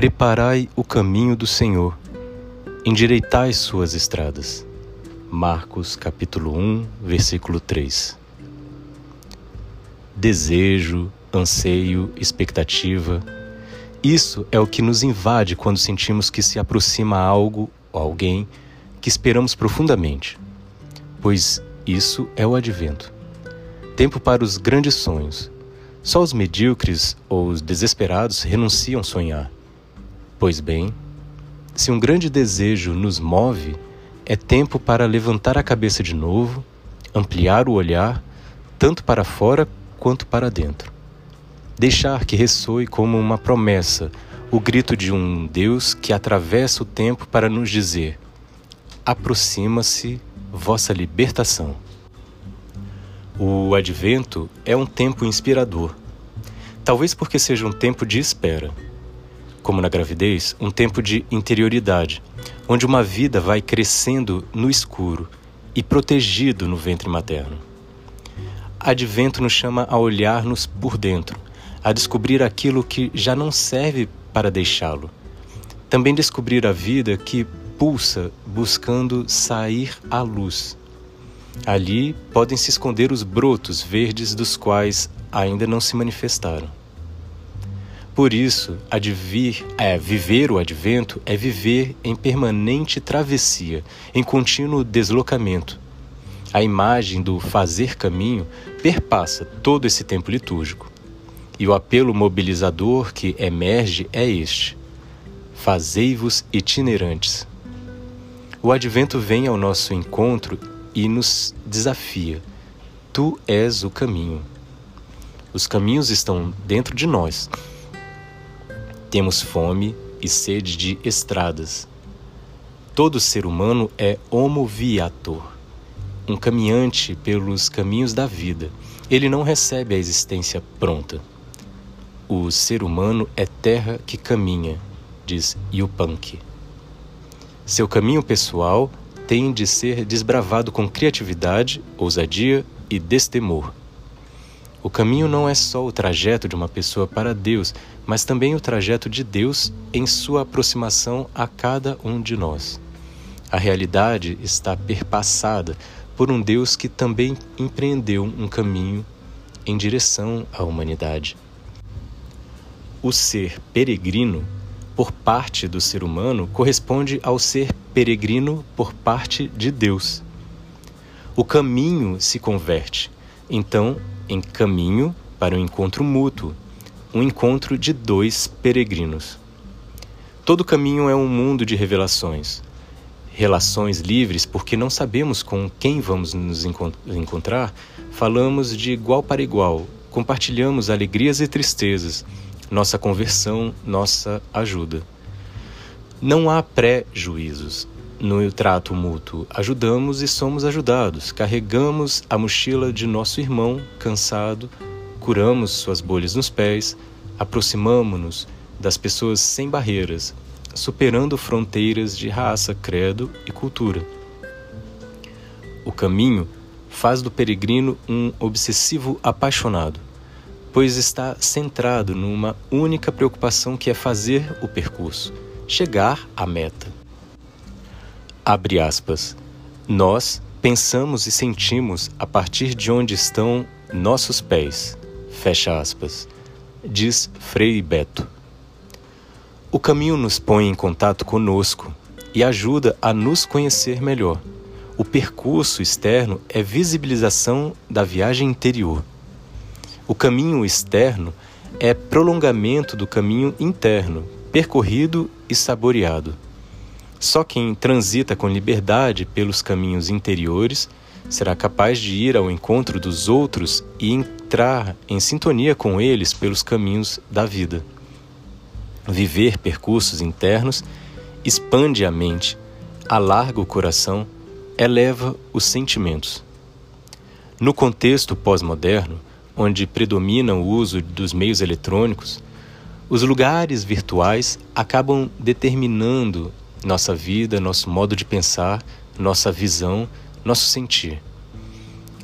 Preparai o caminho do Senhor, endireitai suas estradas. Marcos capítulo 1, versículo 3. Desejo, anseio, expectativa. Isso é o que nos invade quando sentimos que se aproxima algo ou alguém que esperamos profundamente, pois isso é o advento. Tempo para os grandes sonhos. Só os medíocres ou os desesperados renunciam a sonhar. Pois bem, se um grande desejo nos move, é tempo para levantar a cabeça de novo, ampliar o olhar, tanto para fora quanto para dentro. Deixar que ressoe como uma promessa o grito de um Deus que atravessa o tempo para nos dizer: aproxima-se vossa libertação. O advento é um tempo inspirador, talvez porque seja um tempo de espera como na gravidez, um tempo de interioridade, onde uma vida vai crescendo no escuro e protegido no ventre materno. Advento nos chama a olhar-nos por dentro, a descobrir aquilo que já não serve para deixá-lo. Também descobrir a vida que pulsa buscando sair à luz. Ali podem se esconder os brotos verdes dos quais ainda não se manifestaram. Por isso, advir, é, viver o advento é viver em permanente travessia, em contínuo deslocamento. A imagem do fazer caminho perpassa todo esse tempo litúrgico. E o apelo mobilizador que emerge é este: Fazei-vos itinerantes. O advento vem ao nosso encontro e nos desafia. Tu és o caminho. Os caminhos estão dentro de nós temos fome e sede de estradas. Todo ser humano é homo viator, um caminhante pelos caminhos da vida. Ele não recebe a existência pronta. O ser humano é terra que caminha, diz Yupanqui. Seu caminho pessoal tem de ser desbravado com criatividade, ousadia e destemor. O caminho não é só o trajeto de uma pessoa para Deus, mas também o trajeto de Deus em sua aproximação a cada um de nós. A realidade está perpassada por um Deus que também empreendeu um caminho em direção à humanidade. O ser peregrino, por parte do ser humano, corresponde ao ser peregrino por parte de Deus. O caminho se converte, então em caminho para um encontro mútuo, um encontro de dois peregrinos. Todo caminho é um mundo de revelações, relações livres, porque não sabemos com quem vamos nos encontrar, falamos de igual para igual, compartilhamos alegrias e tristezas, nossa conversão, nossa ajuda. Não há pré-juízos, no trato mútuo, ajudamos e somos ajudados. Carregamos a mochila de nosso irmão cansado, curamos suas bolhas nos pés, aproximamo-nos das pessoas sem barreiras, superando fronteiras de raça, credo e cultura. O caminho faz do peregrino um obsessivo apaixonado, pois está centrado numa única preocupação que é fazer o percurso, chegar à meta. Abre aspas. Nós pensamos e sentimos a partir de onde estão nossos pés. Fecha aspas. Diz Frei Beto. O caminho nos põe em contato conosco e ajuda a nos conhecer melhor. O percurso externo é visibilização da viagem interior. O caminho externo é prolongamento do caminho interno, percorrido e saboreado. Só quem transita com liberdade pelos caminhos interiores será capaz de ir ao encontro dos outros e entrar em sintonia com eles pelos caminhos da vida. Viver percursos internos expande a mente, alarga o coração, eleva os sentimentos. No contexto pós-moderno, onde predomina o uso dos meios eletrônicos, os lugares virtuais acabam determinando nossa vida, nosso modo de pensar, nossa visão, nosso sentir.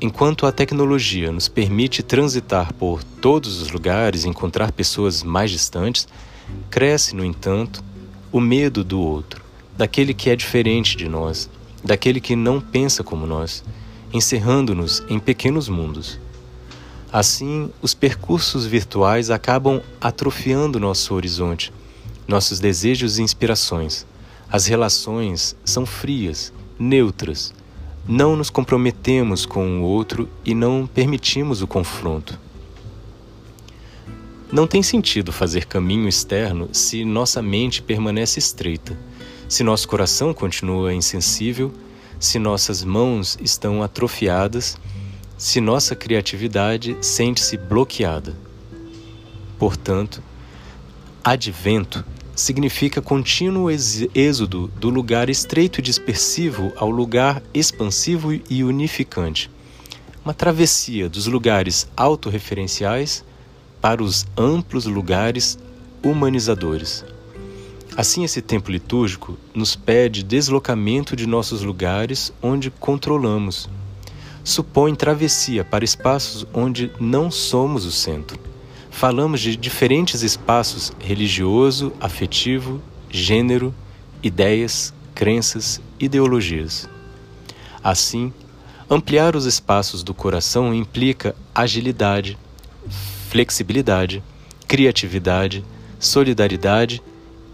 Enquanto a tecnologia nos permite transitar por todos os lugares e encontrar pessoas mais distantes, Cresce, no entanto, o medo do outro, daquele que é diferente de nós, daquele que não pensa como nós, encerrando-nos em pequenos mundos. Assim, os percursos virtuais acabam atrofiando nosso horizonte, nossos desejos e inspirações. As relações são frias, neutras. Não nos comprometemos com o outro e não permitimos o confronto. Não tem sentido fazer caminho externo se nossa mente permanece estreita, se nosso coração continua insensível, se nossas mãos estão atrofiadas se nossa criatividade sente-se bloqueada. Portanto, advento significa contínuo êxodo do lugar estreito e dispersivo ao lugar expansivo e unificante. Uma travessia dos lugares autorreferenciais para os amplos lugares humanizadores. Assim, esse tempo litúrgico nos pede deslocamento de nossos lugares onde controlamos supõe travessia para espaços onde não somos o centro. Falamos de diferentes espaços religioso, afetivo, gênero, ideias, crenças, ideologias. Assim, ampliar os espaços do coração implica agilidade, flexibilidade, criatividade, solidariedade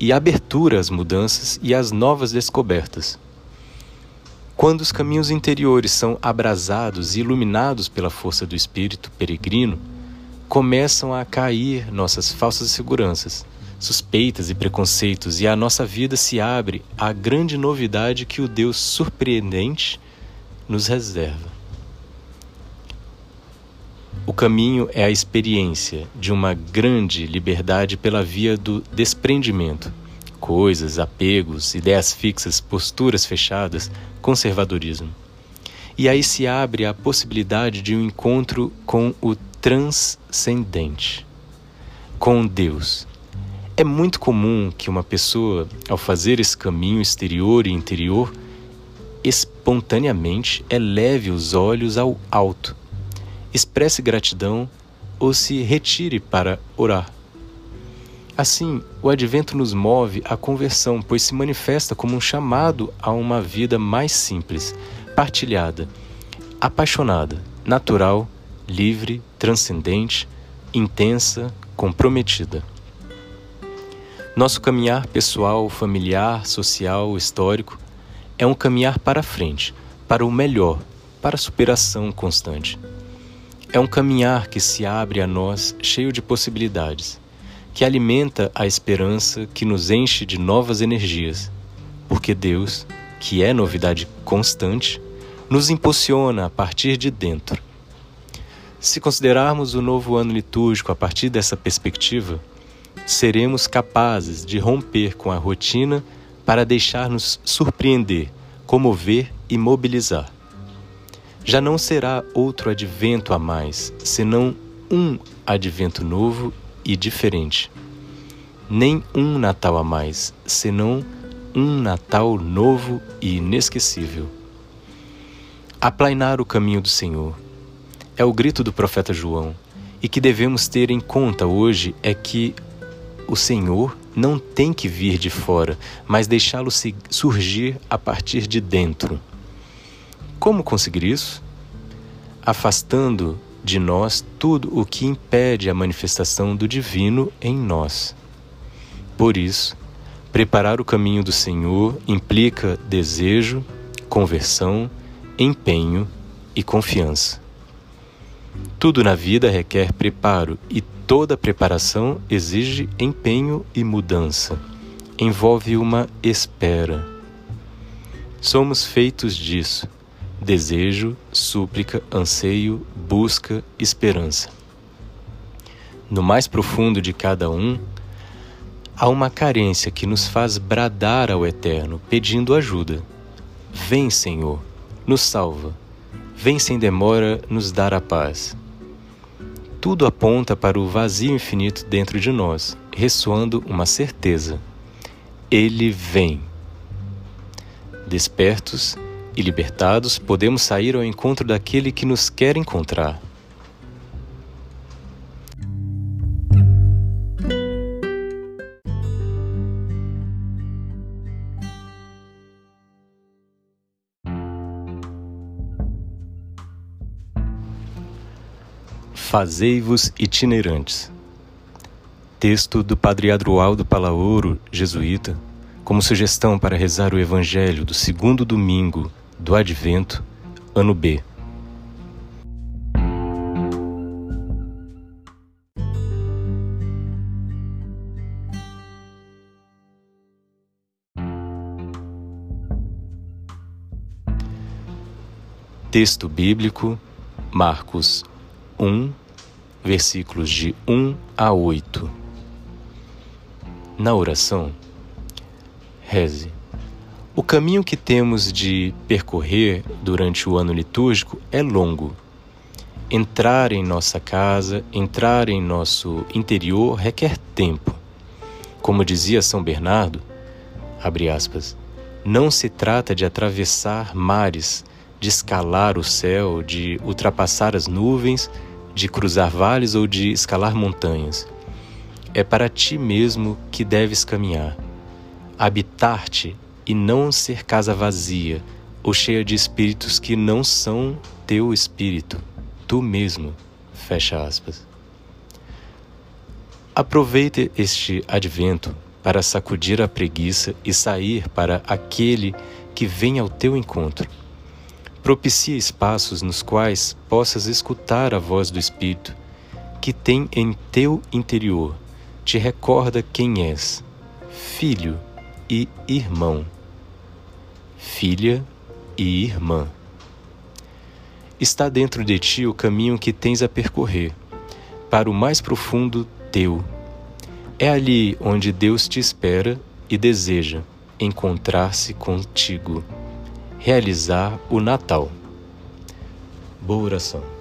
e abertura às mudanças e às novas descobertas. Quando os caminhos interiores são abrasados e iluminados pela força do espírito peregrino, começam a cair nossas falsas seguranças, suspeitas e preconceitos, e a nossa vida se abre à grande novidade que o Deus surpreendente nos reserva. O caminho é a experiência de uma grande liberdade pela via do desprendimento coisas, apegos, ideias fixas, posturas fechadas, conservadorismo. E aí se abre a possibilidade de um encontro com o transcendente, com Deus. É muito comum que uma pessoa, ao fazer esse caminho exterior e interior, espontaneamente eleve os olhos ao alto, expresse gratidão ou se retire para orar. Assim, o advento nos move à conversão, pois se manifesta como um chamado a uma vida mais simples, partilhada, apaixonada, natural, livre, transcendente, intensa, comprometida. Nosso caminhar pessoal, familiar, social, histórico é um caminhar para frente, para o melhor, para a superação constante. É um caminhar que se abre a nós cheio de possibilidades que alimenta a esperança que nos enche de novas energias, porque Deus, que é novidade constante, nos impulsiona a partir de dentro. Se considerarmos o novo ano litúrgico a partir dessa perspectiva, seremos capazes de romper com a rotina para deixar-nos surpreender, comover e mobilizar. Já não será outro advento a mais, senão um advento novo e diferente. Nem um Natal a mais, senão um Natal novo e inesquecível. Aplainar o caminho do Senhor é o grito do profeta João, e que devemos ter em conta hoje é que o Senhor não tem que vir de fora, mas deixá-lo surgir a partir de dentro. Como conseguir isso? Afastando de nós tudo o que impede a manifestação do divino em nós. Por isso, preparar o caminho do Senhor implica desejo, conversão, empenho e confiança. Tudo na vida requer preparo e toda preparação exige empenho e mudança. Envolve uma espera. Somos feitos disso desejo, súplica, anseio, busca, esperança. No mais profundo de cada um, há uma carência que nos faz bradar ao Eterno, pedindo ajuda. Vem, Senhor, nos salva. Vem sem demora nos dar a paz. Tudo aponta para o vazio infinito dentro de nós, ressoando uma certeza. Ele vem. Despertos, e libertados, podemos sair ao encontro daquele que nos quer encontrar. Fazei-vos itinerantes. Texto do Padre Adroaldo Palaoro, jesuíta, como sugestão para rezar o Evangelho do segundo domingo do Advento, ano B. Texto bíblico, Marcos 1, versículos de 1 a 8. Na oração, reze. O caminho que temos de percorrer durante o ano litúrgico é longo. Entrar em nossa casa, entrar em nosso interior requer tempo. Como dizia São Bernardo, aspas, não se trata de atravessar mares de escalar o céu, de ultrapassar as nuvens, de cruzar vales ou de escalar montanhas. É para ti mesmo que deves caminhar. Habitar-te e não ser casa vazia ou cheia de espíritos que não são teu espírito, tu mesmo. Fecha aspas. Aproveite este advento para sacudir a preguiça e sair para aquele que vem ao teu encontro Propicia espaços nos quais possas escutar a voz do Espírito, que tem em teu interior, te recorda quem és, filho e irmão, filha e irmã. Está dentro de ti o caminho que tens a percorrer, para o mais profundo teu. É ali onde Deus te espera e deseja encontrar-se contigo realizar o Natal. Boa oração.